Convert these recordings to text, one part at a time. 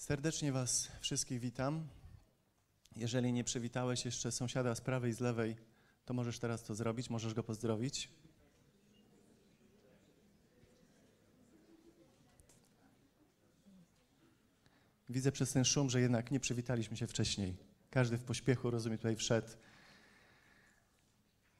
Serdecznie Was wszystkich witam. Jeżeli nie przywitałeś jeszcze sąsiada z prawej i z lewej, to możesz teraz to zrobić, możesz go pozdrowić. Widzę przez ten szum, że jednak nie przywitaliśmy się wcześniej. Każdy w pośpiechu, rozumie, tutaj wszedł.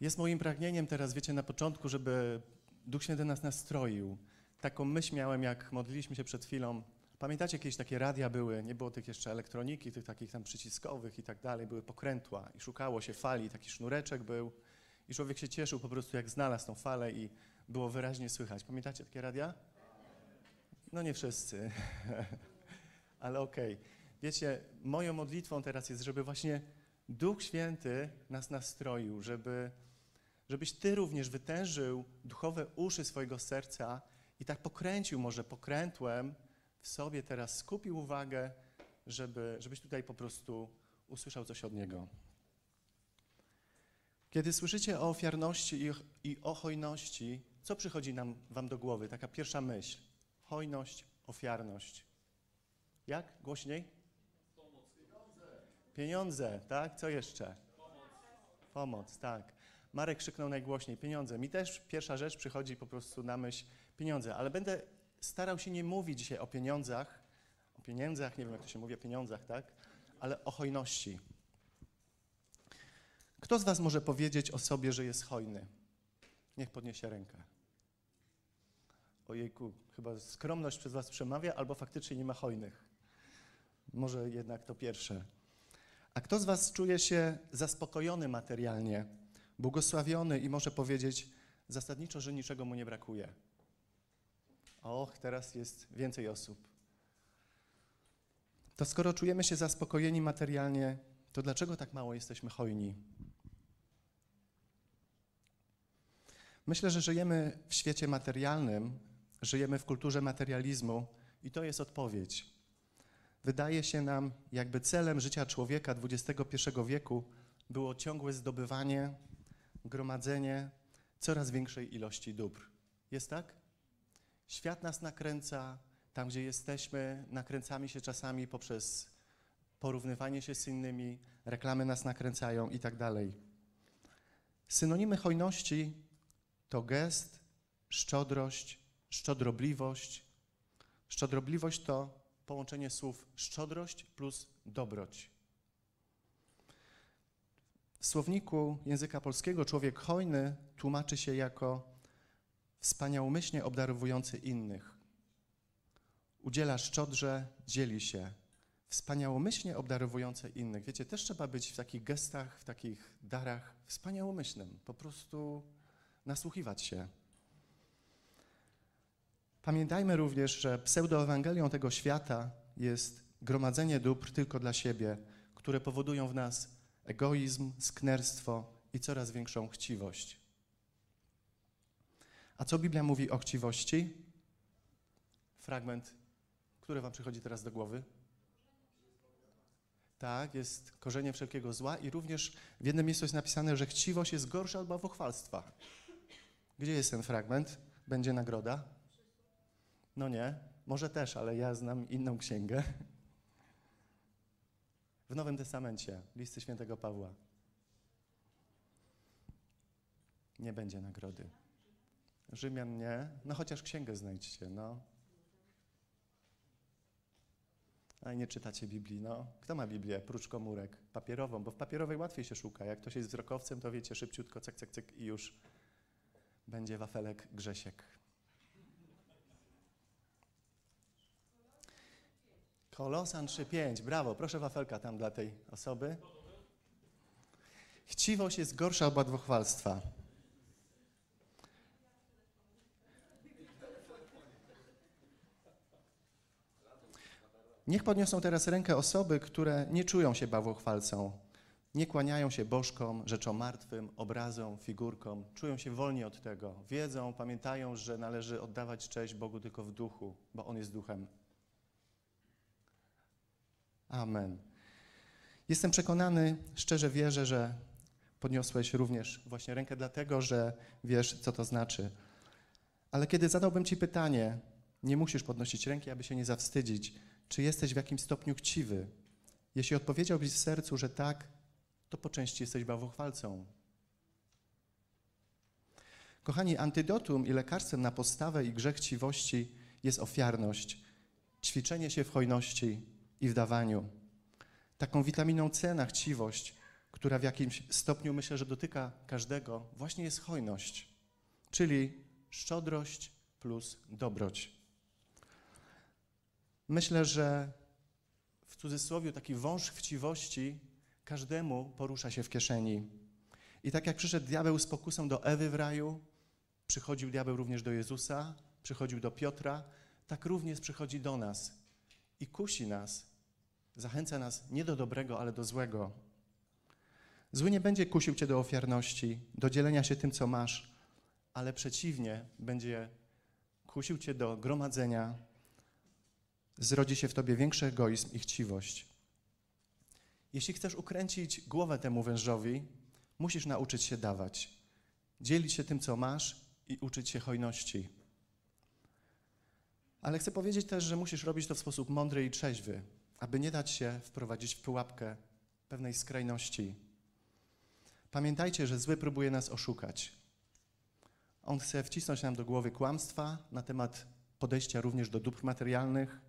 Jest moim pragnieniem teraz, wiecie, na początku, żeby Duch Święty nas nastroił. Taką myśl miałem, jak modliliśmy się przed chwilą. Pamiętacie, jakieś takie radia były, nie było tych jeszcze elektroniki, tych takich tam przyciskowych i tak dalej, były pokrętła i szukało się fali, taki sznureczek był i człowiek się cieszył po prostu, jak znalazł tą falę i było wyraźnie słychać. Pamiętacie takie radia? No nie wszyscy, ale okej. Okay. Wiecie, moją modlitwą teraz jest, żeby właśnie Duch Święty nas nastroił, żeby, żebyś Ty również wytężył duchowe uszy swojego serca i tak pokręcił może pokrętłem w sobie teraz, skupił uwagę, żeby, żebyś tutaj po prostu usłyszał coś od Niego. Kiedy słyszycie o ofiarności i, i o hojności, co przychodzi nam, Wam do głowy? Taka pierwsza myśl. Hojność, ofiarność. Jak? Głośniej? Pieniądze, tak? Co jeszcze? Pomoc. Pomoc, tak. Marek krzyknął najgłośniej, pieniądze. Mi też pierwsza rzecz przychodzi po prostu na myśl pieniądze, ale będę starał się nie mówić dzisiaj o pieniądzach, o pieniędzach, nie wiem jak to się mówi o pieniądzach, tak? Ale o hojności. Kto z Was może powiedzieć o sobie, że jest hojny? Niech podniesie rękę. Ojejku, chyba skromność przez Was przemawia, albo faktycznie nie ma hojnych. Może jednak to pierwsze. A kto z Was czuje się zaspokojony materialnie, błogosławiony i może powiedzieć zasadniczo, że niczego mu nie brakuje? Och, teraz jest więcej osób. To skoro czujemy się zaspokojeni materialnie, to dlaczego tak mało jesteśmy hojni? Myślę, że żyjemy w świecie materialnym, żyjemy w kulturze materializmu i to jest odpowiedź. Wydaje się nam, jakby celem życia człowieka XXI wieku było ciągłe zdobywanie, gromadzenie coraz większej ilości dóbr. Jest tak? Świat nas nakręca, tam gdzie jesteśmy, nakręcamy się czasami poprzez porównywanie się z innymi, reklamy nas nakręcają i tak dalej. Synonimy hojności to gest, szczodrość, szczodrobliwość. Szczodrobliwość to połączenie słów szczodrość plus dobroć. W słowniku języka polskiego człowiek hojny tłumaczy się jako wspaniałomyślnie obdarowujący innych. Udziela szczodrze, dzieli się. Wspaniałomyślnie obdarowujący innych. Wiecie, też trzeba być w takich gestach, w takich darach wspaniałomyślnym. Po prostu nasłuchiwać się. Pamiętajmy również, że pseudoewangelią tego świata jest gromadzenie dóbr tylko dla siebie, które powodują w nas egoizm, sknerstwo i coraz większą chciwość. A co Biblia mówi o chciwości? Fragment, który Wam przychodzi teraz do głowy? Tak, jest korzenie wszelkiego zła i również w jednym miejscu jest napisane, że chciwość jest gorsza od bałwochwalstwa. Gdzie jest ten fragment? Będzie nagroda? No nie, może też, ale ja znam inną księgę. W Nowym Testamencie, listy świętego Pawła. Nie będzie nagrody. Rzymian nie, no chociaż księgę znajdźcie, no. A nie czytacie Biblii, no. Kto ma Biblię, prócz komórek? Papierową, bo w papierowej łatwiej się szuka. Jak ktoś jest wzrokowcem, to wiecie, szybciutko, cyk, cyk, cyk i już będzie wafelek Grzesiek. Kolosan 3.5, brawo, proszę wafelka tam dla tej osoby. Chciwość jest gorsza od błogosławstwa. Niech podniosą teraz rękę osoby, które nie czują się bałwochwalcą, nie kłaniają się bożkom, rzeczom martwym, obrazom, figurkom, czują się wolni od tego, wiedzą, pamiętają, że należy oddawać cześć Bogu tylko w duchu, bo On jest duchem. Amen. Jestem przekonany, szczerze wierzę, że podniosłeś również właśnie rękę dlatego, że wiesz, co to znaczy. Ale kiedy zadałbym Ci pytanie, nie musisz podnosić ręki, aby się nie zawstydzić. Czy jesteś w jakimś stopniu chciwy? Jeśli odpowiedziałbyś w sercu, że tak, to po części jesteś bałwochwalcą. Kochani, antydotum i lekarstwem na postawę i grzech chciwości jest ofiarność, ćwiczenie się w hojności i w dawaniu. Taką witaminą C na chciwość, która w jakimś stopniu myślę, że dotyka każdego, właśnie jest hojność, czyli szczodrość plus dobroć. Myślę, że w cudzysłowie taki wąż chciwości każdemu porusza się w kieszeni. I tak jak przyszedł diabeł z pokusą do Ewy w raju, przychodził diabeł również do Jezusa, przychodził do Piotra, tak również przychodzi do nas i kusi nas, zachęca nas nie do dobrego, ale do złego. Zły nie będzie kusił cię do ofiarności, do dzielenia się tym, co masz, ale przeciwnie, będzie kusił cię do gromadzenia, zrodzi się w tobie większy egoizm i chciwość. Jeśli chcesz ukręcić głowę temu wężowi, musisz nauczyć się dawać, dzielić się tym, co masz i uczyć się hojności. Ale chcę powiedzieć też, że musisz robić to w sposób mądry i trzeźwy, aby nie dać się wprowadzić w pułapkę pewnej skrajności. Pamiętajcie, że zły próbuje nas oszukać. On chce wcisnąć nam do głowy kłamstwa na temat podejścia również do dóbr materialnych,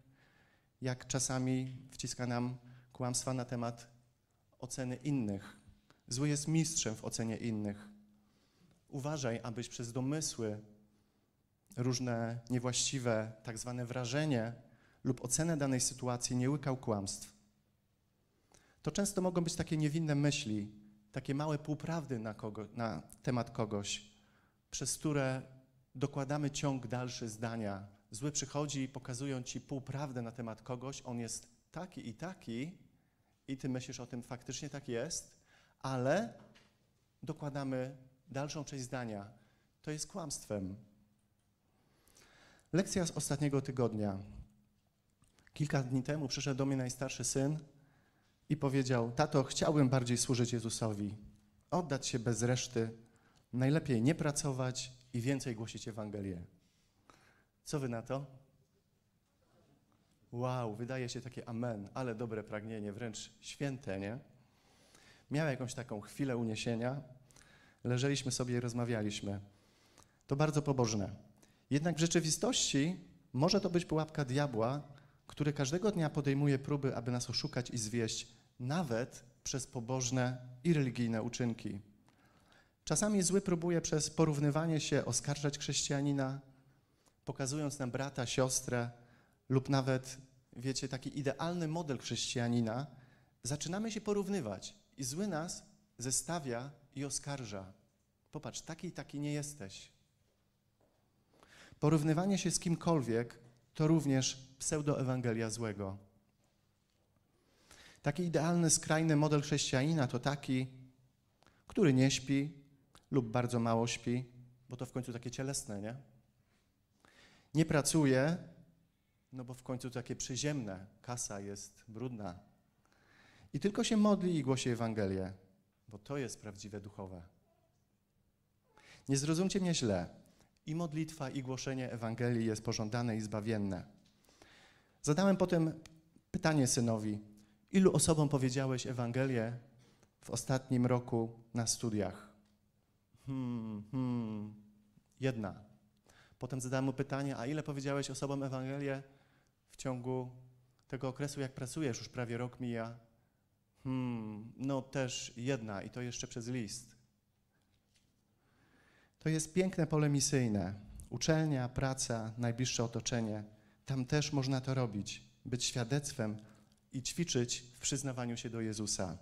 jak czasami wciska nam kłamstwa na temat oceny innych. Zły jest mistrzem w ocenie innych. Uważaj, abyś przez domysły, różne niewłaściwe, tak zwane wrażenie lub ocenę danej sytuacji nie łykał kłamstw. To często mogą być takie niewinne myśli, takie małe półprawdy na, kogo, na temat kogoś, przez które dokładamy ciąg dalszy zdania. Zły przychodzi, pokazują ci półprawdę na temat kogoś, on jest taki i taki, i ty myślisz o tym, faktycznie tak jest, ale dokładamy dalszą część zdania. To jest kłamstwem. Lekcja z ostatniego tygodnia. Kilka dni temu przyszedł do mnie najstarszy syn i powiedział: Tato, chciałbym bardziej służyć Jezusowi, oddać się bez reszty, najlepiej nie pracować i więcej głosić Ewangelię. Co wy na to? Wow, wydaje się takie amen, ale dobre pragnienie, wręcz święte, nie? Miał jakąś taką chwilę uniesienia, leżeliśmy sobie i rozmawialiśmy. To bardzo pobożne. Jednak w rzeczywistości może to być pułapka diabła, który każdego dnia podejmuje próby, aby nas oszukać i zwieść, nawet przez pobożne i religijne uczynki. Czasami zły próbuje przez porównywanie się oskarżać chrześcijanina, pokazując nam brata, siostrę lub nawet, wiecie, taki idealny model chrześcijanina, zaczynamy się porównywać i zły nas zestawia i oskarża. Popatrz, taki i taki nie jesteś. Porównywanie się z kimkolwiek to również pseudoewangelia złego. Taki idealny, skrajny model chrześcijanina to taki, który nie śpi lub bardzo mało śpi, bo to w końcu takie cielesne, nie? Nie pracuje, no bo w końcu to takie przyziemne, kasa jest brudna. I tylko się modli i głosi Ewangelię, bo to jest prawdziwe duchowe. Nie zrozumcie mnie źle. I modlitwa, i głoszenie Ewangelii jest pożądane i zbawienne. Zadałem potem pytanie synowi: Ilu osobom powiedziałeś Ewangelię w ostatnim roku na studiach? Hmm, hmm, jedna. Potem zadałem mu pytanie: A ile powiedziałeś osobom Ewangelię w ciągu tego okresu, jak pracujesz? Już prawie rok mija. Hmm, no też jedna i to jeszcze przez list. To jest piękne pole misyjne. Uczelnia, praca, najbliższe otoczenie. Tam też można to robić, być świadectwem i ćwiczyć w przyznawaniu się do Jezusa.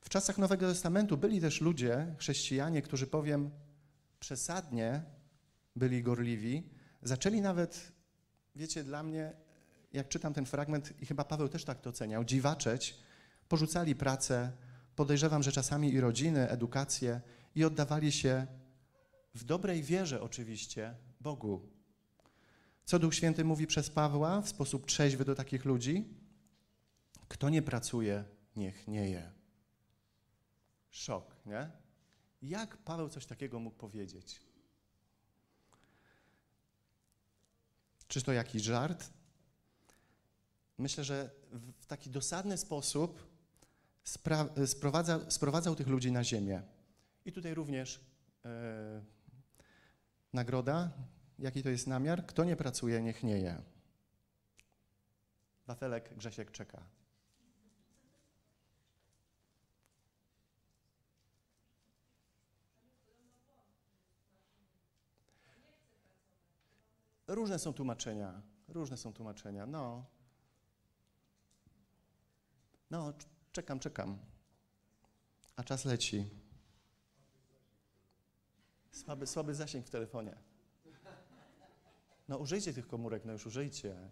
W czasach Nowego Testamentu byli też ludzie, chrześcijanie, którzy powiem przesadnie byli gorliwi, zaczęli nawet, wiecie, dla mnie, jak czytam ten fragment, i chyba Paweł też tak to oceniał, dziwaczeć, porzucali pracę, podejrzewam, że czasami i rodziny, edukację i oddawali się w dobrej wierze oczywiście Bogu. Co Duch Święty mówi przez Pawła w sposób trzeźwy do takich ludzi? Kto nie pracuje, niech nie je. Szok, nie? Jak Paweł coś takiego mógł powiedzieć? Czy to jakiś żart? myślę, że w taki dosadny sposób sprowadza, sprowadzał tych ludzi na ziemię. I tutaj również e, nagroda, jaki to jest namiar? Kto nie pracuje, niech nie je. Wafelek Grzesiek czeka. Różne są tłumaczenia. Różne są tłumaczenia. No. No, cz- czekam, czekam. A czas leci. Słaby, słaby zasięg w telefonie. No użyjcie tych komórek, no już użyjcie.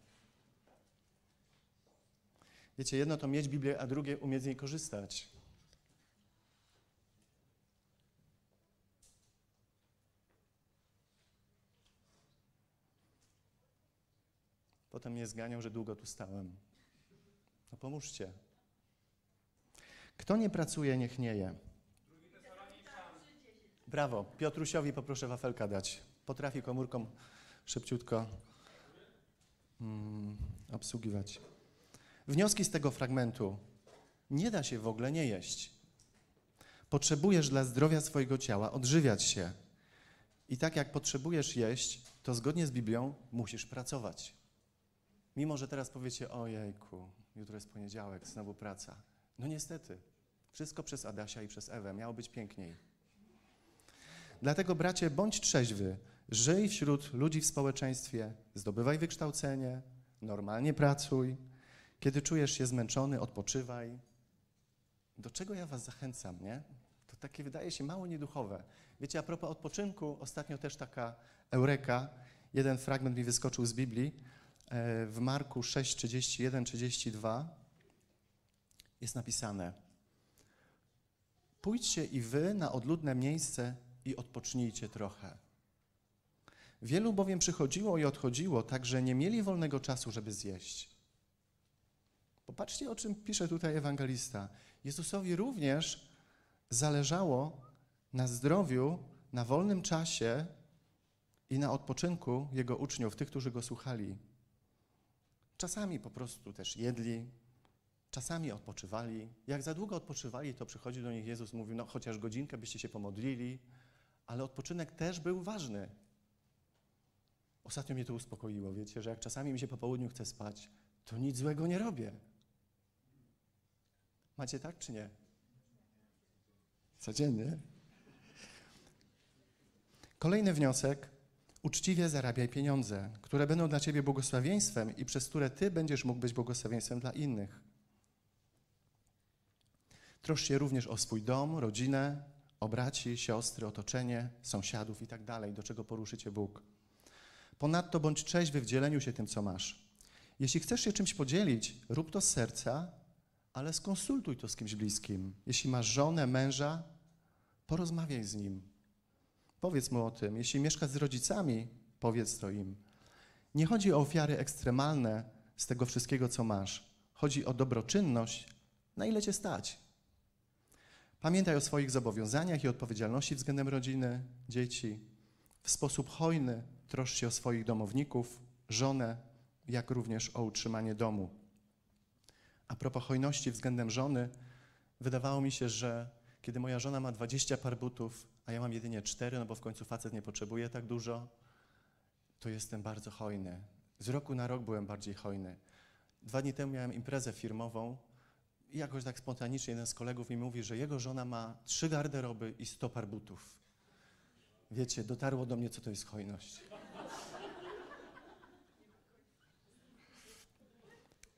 Wiecie, jedno to mieć Biblię, a drugie umieć z niej korzystać. Potem mnie zganią, że długo tu stałem. No pomóżcie. Kto nie pracuje, niech nie je. Brawo. Piotrusiowi poproszę wafelka dać. Potrafi komórką szybciutko mm, obsługiwać. Wnioski z tego fragmentu. Nie da się w ogóle nie jeść. Potrzebujesz dla zdrowia swojego ciała odżywiać się. I tak jak potrzebujesz jeść, to zgodnie z Biblią musisz pracować. Mimo, że teraz powiecie, ojejku, jutro jest poniedziałek, znowu praca. No niestety, wszystko przez Adasia i przez Ewę. Miało być piękniej. Dlatego, bracie, bądź trzeźwy, żyj wśród ludzi w społeczeństwie, zdobywaj wykształcenie, normalnie pracuj. Kiedy czujesz się zmęczony, odpoczywaj. Do czego ja was zachęcam, nie? To takie wydaje się mało nieduchowe. Wiecie, a propos odpoczynku, ostatnio też taka eureka. Jeden fragment mi wyskoczył z Biblii. W Marku 6, 31, 32 jest napisane Pójdźcie i wy na odludne miejsce i odpocznijcie trochę. Wielu bowiem przychodziło i odchodziło, tak że nie mieli wolnego czasu, żeby zjeść. Popatrzcie, o czym pisze tutaj ewangelista. Jezusowi również zależało na zdrowiu, na wolnym czasie i na odpoczynku Jego uczniów, tych, którzy Go słuchali. Czasami po prostu też jedli, czasami odpoczywali. Jak za długo odpoczywali, to przychodził do nich Jezus, mówił, no chociaż godzinkę byście się pomodlili, ale odpoczynek też był ważny. Ostatnio mnie to uspokoiło, wiecie, że jak czasami mi się po południu chce spać, to nic złego nie robię. Macie tak czy nie? Codziennie. Kolejny wniosek. Uczciwie zarabiaj pieniądze, które będą dla Ciebie błogosławieństwem i przez które Ty będziesz mógł być błogosławieństwem dla innych. Troszcz się również o swój dom, rodzinę, o braci, siostry, otoczenie, sąsiadów i tak dalej, do czego poruszy Cię Bóg. Ponadto bądź trzeźwy w dzieleniu się tym, co masz. Jeśli chcesz się czymś podzielić, rób to z serca, ale skonsultuj to z kimś bliskim. Jeśli masz żonę, męża, porozmawiaj z nim. Powiedz mu o tym. Jeśli mieszkasz z rodzicami, powiedz to im. Nie chodzi o ofiary ekstremalne z tego wszystkiego, co masz. Chodzi o dobroczynność, na ile cię stać. Pamiętaj o swoich zobowiązaniach i odpowiedzialności względem rodziny, dzieci. W sposób hojny troszcz się o swoich domowników, żonę, jak również o utrzymanie domu. A propos hojności względem żony, wydawało mi się, że kiedy moja żona ma 20 par butów, a ja mam jedynie 4, no bo w końcu facet nie potrzebuje tak dużo, to jestem bardzo hojny. Z roku na rok byłem bardziej hojny. Dwa dni temu miałem imprezę firmową i jakoś tak spontanicznie jeden z kolegów mi mówi, że jego żona ma trzy garderoby i 100 par butów. Wiecie, dotarło do mnie, co to jest hojność.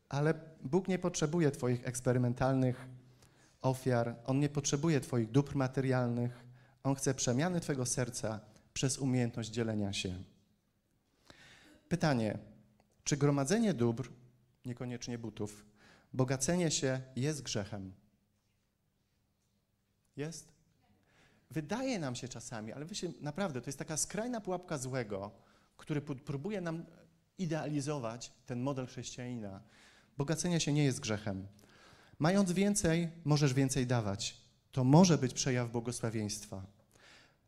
Ale Bóg nie potrzebuje Twoich eksperymentalnych ofiar, On nie potrzebuje Twoich dóbr materialnych. On chce przemiany Twojego serca przez umiejętność dzielenia się. Pytanie: czy gromadzenie dóbr, niekoniecznie butów, bogacenie się jest grzechem? Jest? Wydaje nam się czasami, ale się, naprawdę to jest taka skrajna pułapka złego, który próbuje nam idealizować ten model chrześcijanina. Bogacenie się nie jest grzechem. Mając więcej, możesz więcej dawać. To może być przejaw błogosławieństwa.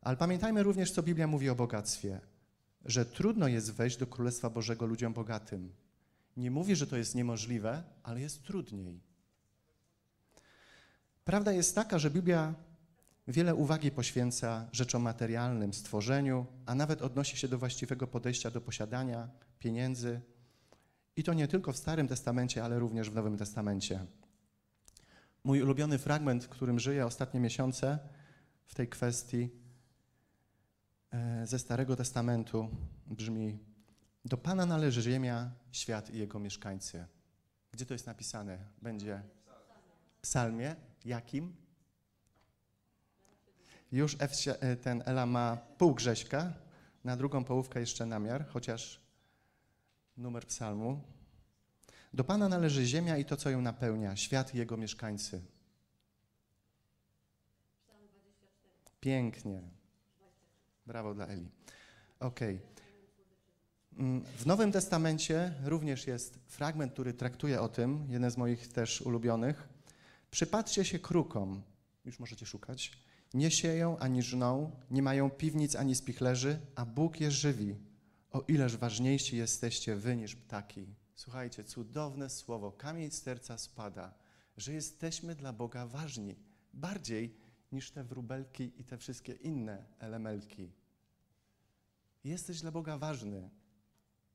Ale pamiętajmy również, co Biblia mówi o bogactwie, że trudno jest wejść do Królestwa Bożego ludziom bogatym. Nie mówi, że to jest niemożliwe, ale jest trudniej. Prawda jest taka, że Biblia wiele uwagi poświęca rzeczom materialnym, stworzeniu, a nawet odnosi się do właściwego podejścia do posiadania pieniędzy. I to nie tylko w Starym Testamencie, ale również w Nowym Testamencie. Mój ulubiony fragment, którym żyję ostatnie miesiące w tej kwestii e, ze Starego Testamentu brzmi: Do Pana należy ziemia, świat i jego mieszkańcy. Gdzie to jest napisane? Będzie w psalmie. Jakim? Już F, e, ten Ela ma pół Grześka, na drugą połówkę jeszcze namiar, chociaż numer psalmu. Do Pana należy ziemia i to, co ją napełnia, świat i jego mieszkańcy. Pięknie. Brawo dla Eli. Okej. Mm, W Nowym Testamencie również jest fragment, który traktuje o tym, jeden z moich też ulubionych. Przypatrzcie się krukom, już możecie szukać. Nie sieją ani żną, nie mają piwnic ani spichlerzy, a Bóg je żywi. O ileż ważniejsi jesteście wy niż ptaki. Słuchajcie, cudowne słowo, kamień z serca spada, że jesteśmy dla Boga ważni, bardziej niż te wróbelki i te wszystkie inne elemelki. Jesteś dla Boga ważny.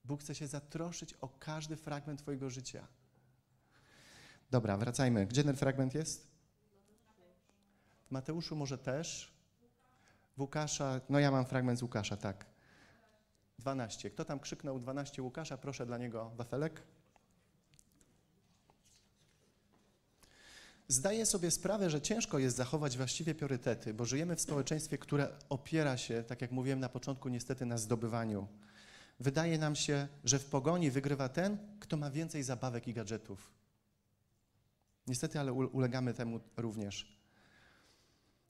Bóg chce się zatroszyć o każdy fragment Twojego życia. Dobra, wracajmy. Gdzie ten fragment jest? W Mateuszu może też. W Łukasza, no ja mam fragment z Łukasza, tak. 12. Kto tam krzyknął 12 Łukasza? Proszę dla niego wafelek. Zdaję sobie sprawę, że ciężko jest zachować właściwie priorytety, bo żyjemy w społeczeństwie, które opiera się, tak jak mówiłem na początku, niestety na zdobywaniu. Wydaje nam się, że w pogoni wygrywa ten, kto ma więcej zabawek i gadżetów. Niestety, ale ule- ulegamy temu również.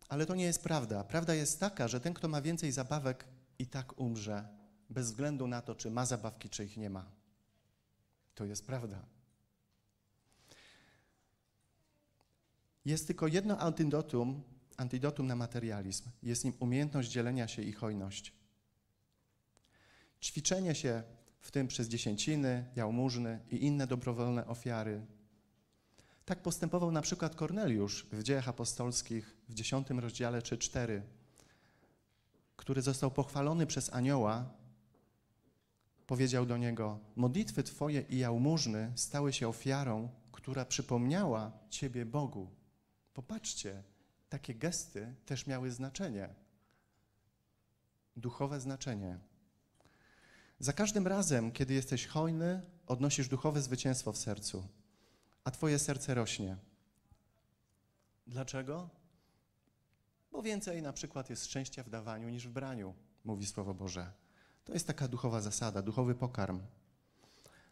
Ale to nie jest prawda. Prawda jest taka, że ten, kto ma więcej zabawek, i tak umrze, bez względu na to, czy ma zabawki, czy ich nie ma. To jest prawda. Jest tylko jedno antidotum, antidotum na materializm. Jest nim umiejętność dzielenia się i hojność. Ćwiczenie się w tym przez dziesięciny, jałmużny i inne dobrowolne ofiary. Tak postępował na przykład Korneliusz w dziejach apostolskich w 10 rozdziale czy 4, który został pochwalony przez anioła. Powiedział do niego: Modlitwy Twoje i jałmużny stały się ofiarą, która przypomniała Ciebie Bogu. Popatrzcie, takie gesty też miały znaczenie. Duchowe znaczenie. Za każdym razem, kiedy jesteś hojny, odnosisz duchowe zwycięstwo w sercu, a Twoje serce rośnie. Dlaczego? Bo więcej na przykład jest szczęścia w dawaniu niż w braniu, mówi Słowo Boże. To jest taka duchowa zasada, duchowy pokarm.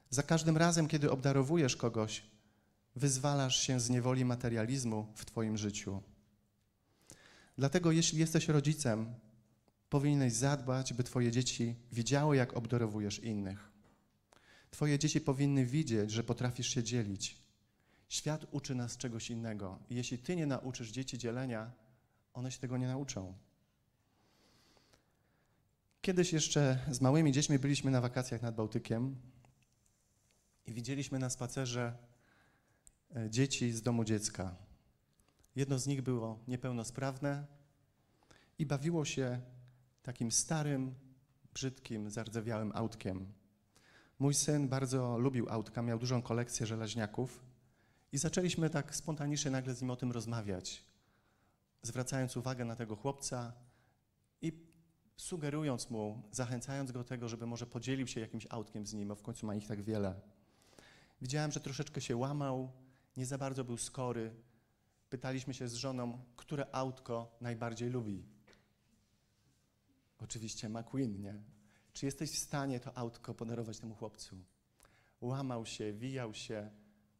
Za każdym razem, kiedy obdarowujesz kogoś, wyzwalasz się z niewoli materializmu w Twoim życiu. Dlatego, jeśli jesteś rodzicem, powinieneś zadbać, by Twoje dzieci widziały, jak obdarowujesz innych. Twoje dzieci powinny widzieć, że potrafisz się dzielić. Świat uczy nas czegoś innego. I jeśli Ty nie nauczysz dzieci dzielenia, one się tego nie nauczą. Kiedyś jeszcze z małymi dziećmi byliśmy na wakacjach nad Bałtykiem i widzieliśmy na spacerze e, dzieci z domu dziecka. Jedno z nich było niepełnosprawne i bawiło się takim starym, brzydkim, zardzewiałym autkiem. Mój syn bardzo lubił autka, miał dużą kolekcję żelaźniaków i zaczęliśmy tak spontanicznie nagle z nim o tym rozmawiać, zwracając uwagę na tego chłopca sugerując mu, zachęcając go do tego, żeby może podzielił się jakimś autkiem z nim, bo w końcu ma ich tak wiele. Widziałem, że troszeczkę się łamał, nie za bardzo był skory. Pytaliśmy się z żoną, które autko najbardziej lubi. Oczywiście McQueen, nie? Czy jesteś w stanie to autko podarować temu chłopcu? Łamał się, wijał się,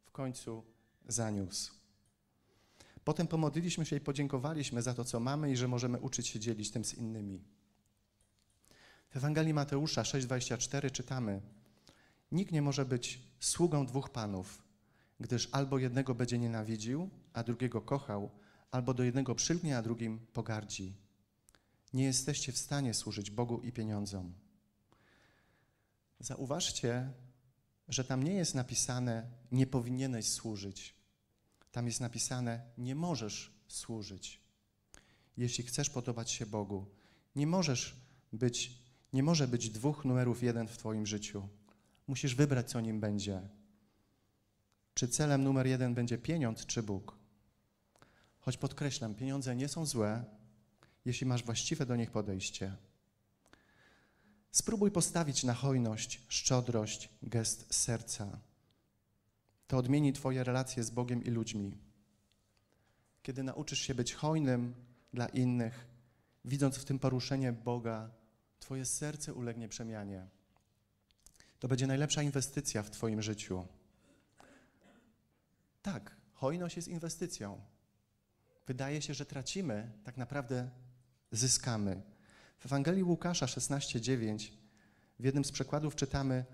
w końcu zaniósł. Potem pomodliliśmy się i podziękowaliśmy za to, co mamy i że możemy uczyć się dzielić tym z innymi. W Ewangelii Mateusza 6,24 czytamy: Nikt nie może być sługą dwóch panów, gdyż albo jednego będzie nienawidził, a drugiego kochał, albo do jednego przylgnie, a drugim pogardzi. Nie jesteście w stanie służyć Bogu i pieniądzom. Zauważcie, że tam nie jest napisane nie powinieneś służyć. Tam jest napisane nie możesz służyć. Jeśli chcesz podobać się Bogu, nie możesz być, nie może być dwóch numerów jeden w Twoim życiu. Musisz wybrać, co nim będzie. Czy celem numer jeden będzie pieniądz, czy Bóg? Choć podkreślam, pieniądze nie są złe, jeśli masz właściwe do nich podejście. Spróbuj postawić na hojność, szczodrość, gest serca. To odmieni Twoje relacje z Bogiem i ludźmi. Kiedy nauczysz się być hojnym dla innych, widząc w tym poruszenie Boga, Twoje serce ulegnie przemianie. To będzie najlepsza inwestycja w Twoim życiu. Tak, hojność jest inwestycją. Wydaje się, że tracimy, tak naprawdę zyskamy. W Ewangelii Łukasza 16:9 w jednym z przekładów czytamy: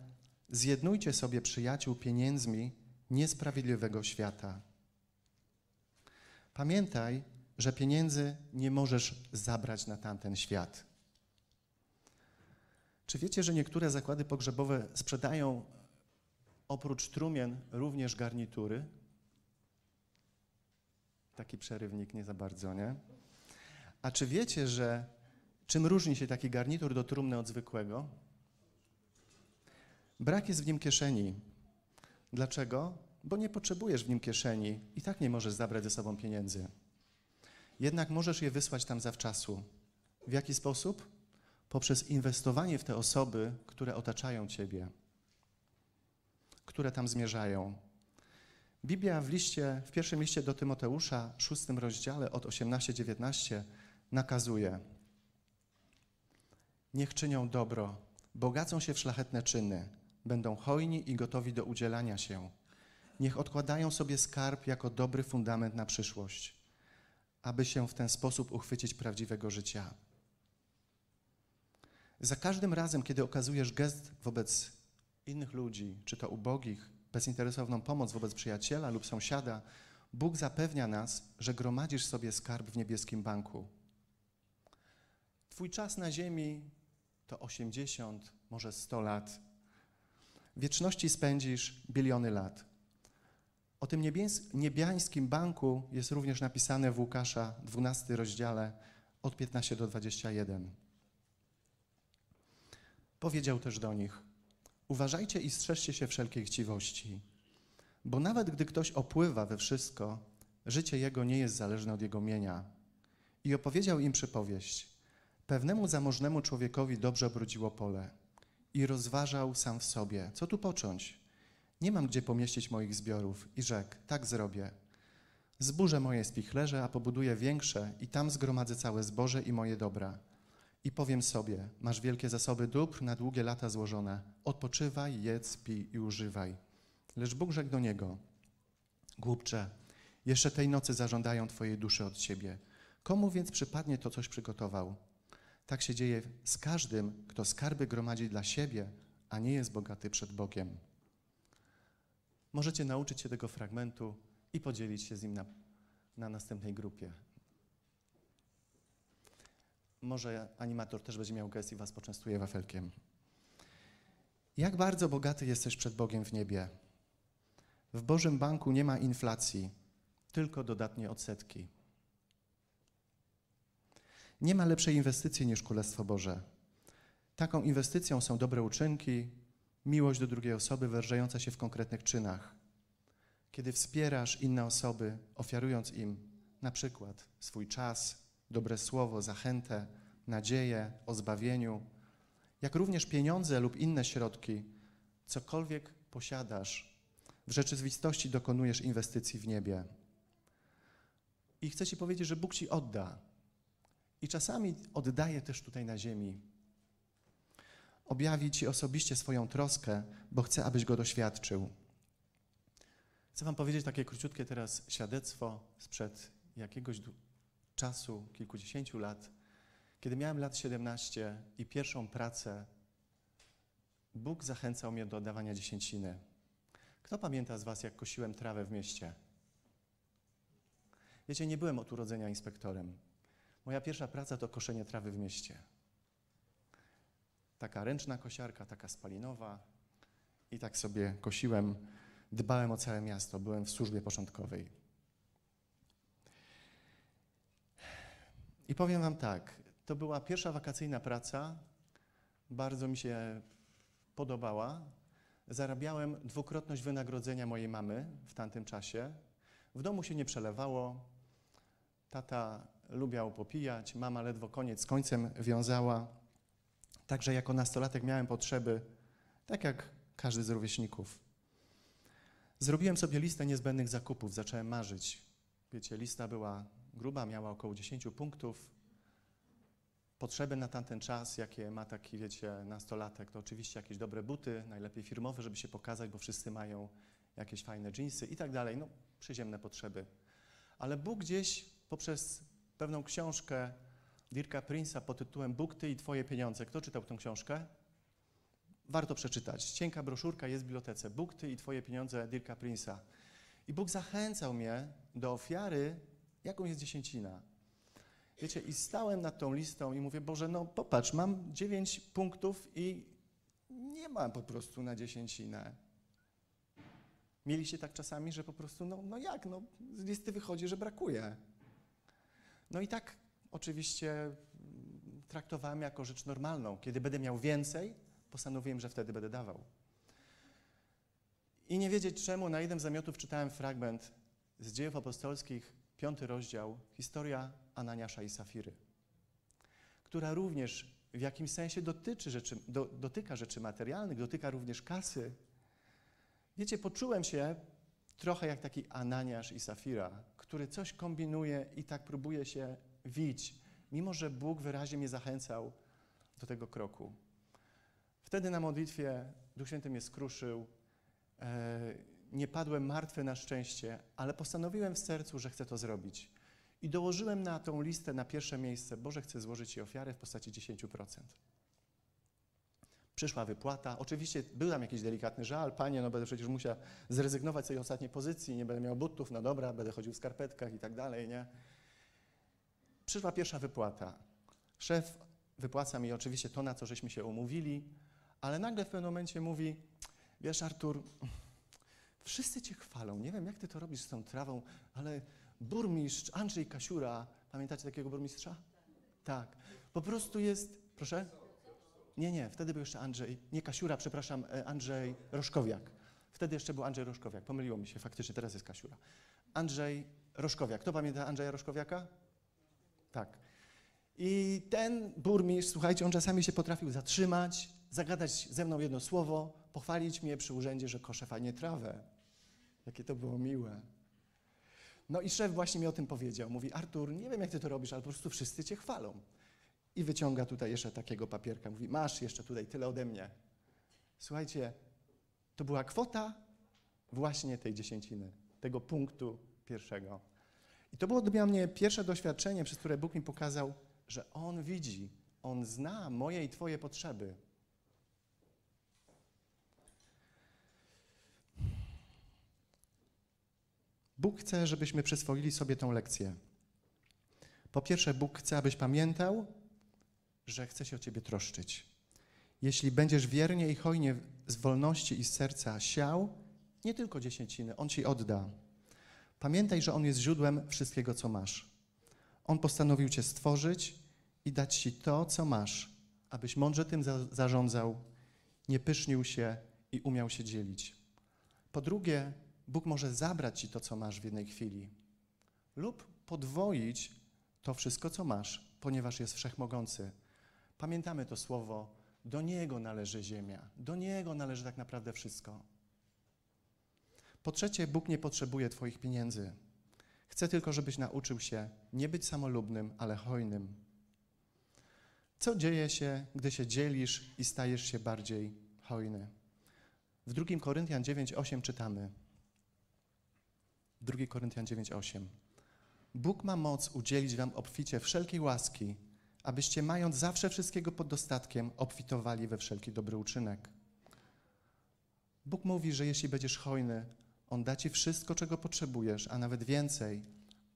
Zjednujcie sobie przyjaciół pieniędzmi niesprawiedliwego świata. Pamiętaj, że pieniędzy nie możesz zabrać na tamten świat. Czy wiecie, że niektóre zakłady pogrzebowe sprzedają oprócz trumien również garnitury? Taki przerywnik nie za bardzo, nie? A czy wiecie, że czym różni się taki garnitur do trumny od zwykłego? Brak jest w nim kieszeni. Dlaczego? Bo nie potrzebujesz w nim kieszeni i tak nie możesz zabrać ze sobą pieniędzy. Jednak możesz je wysłać tam zawczasu. W jaki sposób? Poprzez inwestowanie w te osoby, które otaczają ciebie, które tam zmierzają. Biblia w liście, w pierwszym liście do Tymoteusza, szóstym rozdziale od 18-19 nakazuje: Niech czynią dobro, bogacą się w szlachetne czyny, będą hojni i gotowi do udzielania się. Niech odkładają sobie skarb jako dobry fundament na przyszłość, aby się w ten sposób uchwycić prawdziwego życia. Za każdym razem, kiedy okazujesz gest wobec innych ludzi, czy to ubogich, bezinteresowną pomoc wobec przyjaciela lub sąsiada, Bóg zapewnia nas, że gromadzisz sobie skarb w niebieskim banku. Twój czas na ziemi to 80, może 100 lat. W wieczności spędzisz biliony lat. O tym niebiańskim banku jest również napisane w Łukasza 12 rozdziale od 15 do 21. Powiedział też do nich: Uważajcie i strzeżcie się wszelkiej chciwości, bo nawet gdy ktoś opływa we wszystko, życie jego nie jest zależne od jego mienia. I opowiedział im przypowieść. Pewnemu zamożnemu człowiekowi dobrze obrodziło pole i rozważał sam w sobie, co tu począć. Nie mam gdzie pomieścić moich zbiorów i rzekł, tak zrobię. Zburzę moje spichlerze, a pobuduję większe i tam zgromadzę całe zboże i moje dobra. I powiem sobie, masz wielkie zasoby dóbr na długie lata złożone. Odpoczywaj, jedz, pij i używaj. Lecz Bóg rzekł do niego, głupcze, jeszcze tej nocy zażądają twojej duszy od ciebie. Komu więc przypadnie to coś przygotował? Tak się dzieje z każdym, kto skarby gromadzi dla siebie, a nie jest bogaty przed Bogiem. Możecie nauczyć się tego fragmentu i podzielić się z nim na, na następnej grupie. Może animator też będzie miał gest i was poczęstuje wafelkiem. Jak bardzo bogaty jesteś przed Bogiem w niebie? W Bożym Banku nie ma inflacji, tylko dodatnie odsetki. Nie ma lepszej inwestycji niż Królestwo Boże. Taką inwestycją są dobre uczynki, miłość do drugiej osoby wyrażająca się w konkretnych czynach. Kiedy wspierasz inne osoby, ofiarując im na przykład swój czas, dobre słowo, zachętę, nadzieję o zbawieniu, jak również pieniądze lub inne środki, cokolwiek posiadasz, w rzeczywistości dokonujesz inwestycji w niebie. I chcę Ci powiedzieć, że Bóg Ci odda. I czasami oddaje też tutaj na ziemi. Objawi Ci osobiście swoją troskę, bo chce, abyś Go doświadczył. Chcę Wam powiedzieć takie króciutkie teraz świadectwo sprzed jakiegoś czasu, kilkudziesięciu lat. Kiedy miałem lat 17 i pierwszą pracę, Bóg zachęcał mnie do oddawania dziesięciny. Kto pamięta z Was, jak kosiłem trawę w mieście? Wiecie, nie byłem od urodzenia inspektorem. Moja pierwsza praca to koszenie trawy w mieście. Taka ręczna kosiarka, taka spalinowa. i tak sobie kosiłem, dbałem o całe miasto, byłem w służbie porządkowej. I powiem Wam tak, to była pierwsza wakacyjna praca, bardzo mi się podobała. Zarabiałem dwukrotność wynagrodzenia mojej mamy w tamtym czasie. W domu się nie przelewało. Tata lubiał popijać, mama ledwo koniec z końcem wiązała. Także jako nastolatek miałem potrzeby, tak jak każdy z rówieśników. Zrobiłem sobie listę niezbędnych zakupów, zacząłem marzyć. Wiecie, lista była gruba, miała około 10 punktów. Potrzeby na tamten czas, jakie ma taki, wiecie, nastolatek, to oczywiście jakieś dobre buty, najlepiej firmowe, żeby się pokazać, bo wszyscy mają jakieś fajne dżinsy i tak dalej. No, przyziemne potrzeby. Ale Bóg gdzieś poprzez pewną książkę Dirka Prince'a pod tytułem Bóg, Ty i Twoje pieniądze. Kto czytał tę książkę? Warto przeczytać. Cienka broszurka jest w bibliotece. Bóg, Ty i Twoje pieniądze Dirka Prince'a. I Bóg zachęcał mnie do ofiary, jaką jest dziesięcina. Wiecie, i stałem nad tą listą i mówię, Boże, no popatrz, mam dziewięć punktów i nie mam po prostu na dziesięcinę. Mieliście tak czasami, że po prostu, no, no jak, no z listy wychodzi, że brakuje. No i tak oczywiście traktowałem jako rzecz normalną. Kiedy będę miał więcej, postanowiłem, że wtedy będę dawał. I nie wiedzieć czemu, na jednym zamiotów czytałem fragment z dziejów apostolskich, piąty rozdział, historia Ananiasza i Safiry, która również w jakimś sensie dotyczy rzeczy, do, dotyka rzeczy materialnych, dotyka również kasy. Wiecie, poczułem się trochę jak taki Ananiasz i Safira, który coś kombinuje i tak próbuje się wić, mimo że Bóg wyraźnie mnie zachęcał do tego kroku. Wtedy na modlitwie Duch Święty mnie skruszył. Nie padłem martwy na szczęście, ale postanowiłem w sercu, że chcę to zrobić. I dołożyłem na tą listę na pierwsze miejsce, Boże, chcę złożyć Ci ofiarę w postaci 10%. Przyszła wypłata. Oczywiście był tam jakiś delikatny żal. Panie, no będę przecież musiał zrezygnować z tej ostatniej pozycji, nie będę miał butów, no dobra, będę chodził w skarpetkach i tak dalej, nie? Przyszła pierwsza wypłata. Szef wypłaca mi oczywiście to, na co żeśmy się umówili, ale nagle w pewnym momencie mówi, wiesz Artur, wszyscy Cię chwalą, nie wiem jak Ty to robisz z tą trawą, ale burmistrz Andrzej Kasiura, pamiętacie takiego burmistrza? Tak. Po prostu jest, proszę? Nie, nie, wtedy był jeszcze Andrzej, nie Kasiura, przepraszam, e, Andrzej Roszkowiak. Wtedy jeszcze był Andrzej Roszkowiak, pomyliło mi się, faktycznie, teraz jest Kasiura. Andrzej Roszkowiak. Kto pamięta Andrzeja Roszkowiaka? Tak. I ten burmistrz, słuchajcie, on czasami się potrafił zatrzymać, zagadać ze mną jedno słowo, pochwalić mnie przy urzędzie, że koszę fajnie trawę. Jakie to było miłe. No i szef właśnie mi o tym powiedział. Mówi, Artur, nie wiem jak ty to robisz, ale po prostu wszyscy cię chwalą. I wyciąga tutaj jeszcze takiego papierka. Mówi, masz jeszcze tutaj tyle ode mnie. Słuchajcie, to była kwota właśnie tej dziesięciny, tego punktu pierwszego. I to było dla mnie pierwsze doświadczenie, przez które Bóg mi pokazał, że On widzi, On zna moje i Twoje potrzeby. Bóg chce, żebyśmy przyswoili sobie tą lekcję. Po pierwsze, Bóg chce, abyś pamiętał, że chce się o Ciebie troszczyć. Jeśli będziesz wiernie i hojnie z wolności i z serca siał, nie tylko dziesięciny, On Ci odda. Pamiętaj, że On jest źródłem wszystkiego, co masz. On postanowił Cię stworzyć i dać Ci to, co masz, abyś mądrze tym za zarządzał, nie pysznił się i umiał się dzielić. Po drugie, Bóg może zabrać Ci to, co masz w jednej chwili lub podwoić to wszystko, co masz, ponieważ jest wszechmogący. Pamiętamy to słowo, do Niego należy ziemia, do Niego należy tak naprawdę wszystko. Po trzecie, Bóg nie potrzebuje Twoich pieniędzy. Chce tylko, żebyś nauczył się nie być samolubnym, ale hojnym. Co dzieje się, gdy się dzielisz i stajesz się bardziej hojny? W 2 Koryntian 9:8 czytamy. 2 Koryntian 9:8. Bóg ma moc udzielić wam obficie wszelkiej łaski, abyście mając zawsze wszystkiego pod dostatkiem, obfitowali we wszelki dobry uczynek. Bóg mówi, że jeśli będziesz hojny, On da ci wszystko, czego potrzebujesz, a nawet więcej,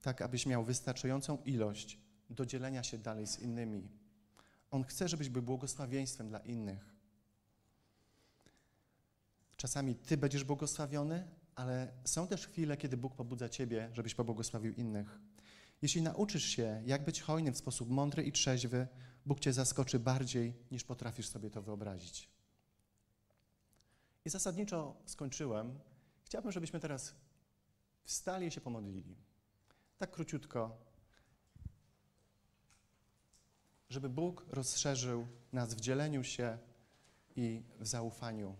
tak abyś miał wystarczającą ilość do dzielenia się dalej z innymi. On chce, żebyś był błogosławieństwem dla innych. czasami Ty będziesz błogosławiony, ale są też chwile, kiedy Bóg pobudza Ciebie, żebyś pobłogosławił innych. Jeśli nauczysz się, jak być hojnym w sposób mądry i trzeźwy, Bóg Cię zaskoczy bardziej, niż potrafisz sobie to wyobrazić. I zasadniczo skończyłem. Chciałbym, żebyśmy teraz wstali i się pomodlili. Tak króciutko, żeby Bóg rozszerzył nas w dzieleniu się i w zaufaniu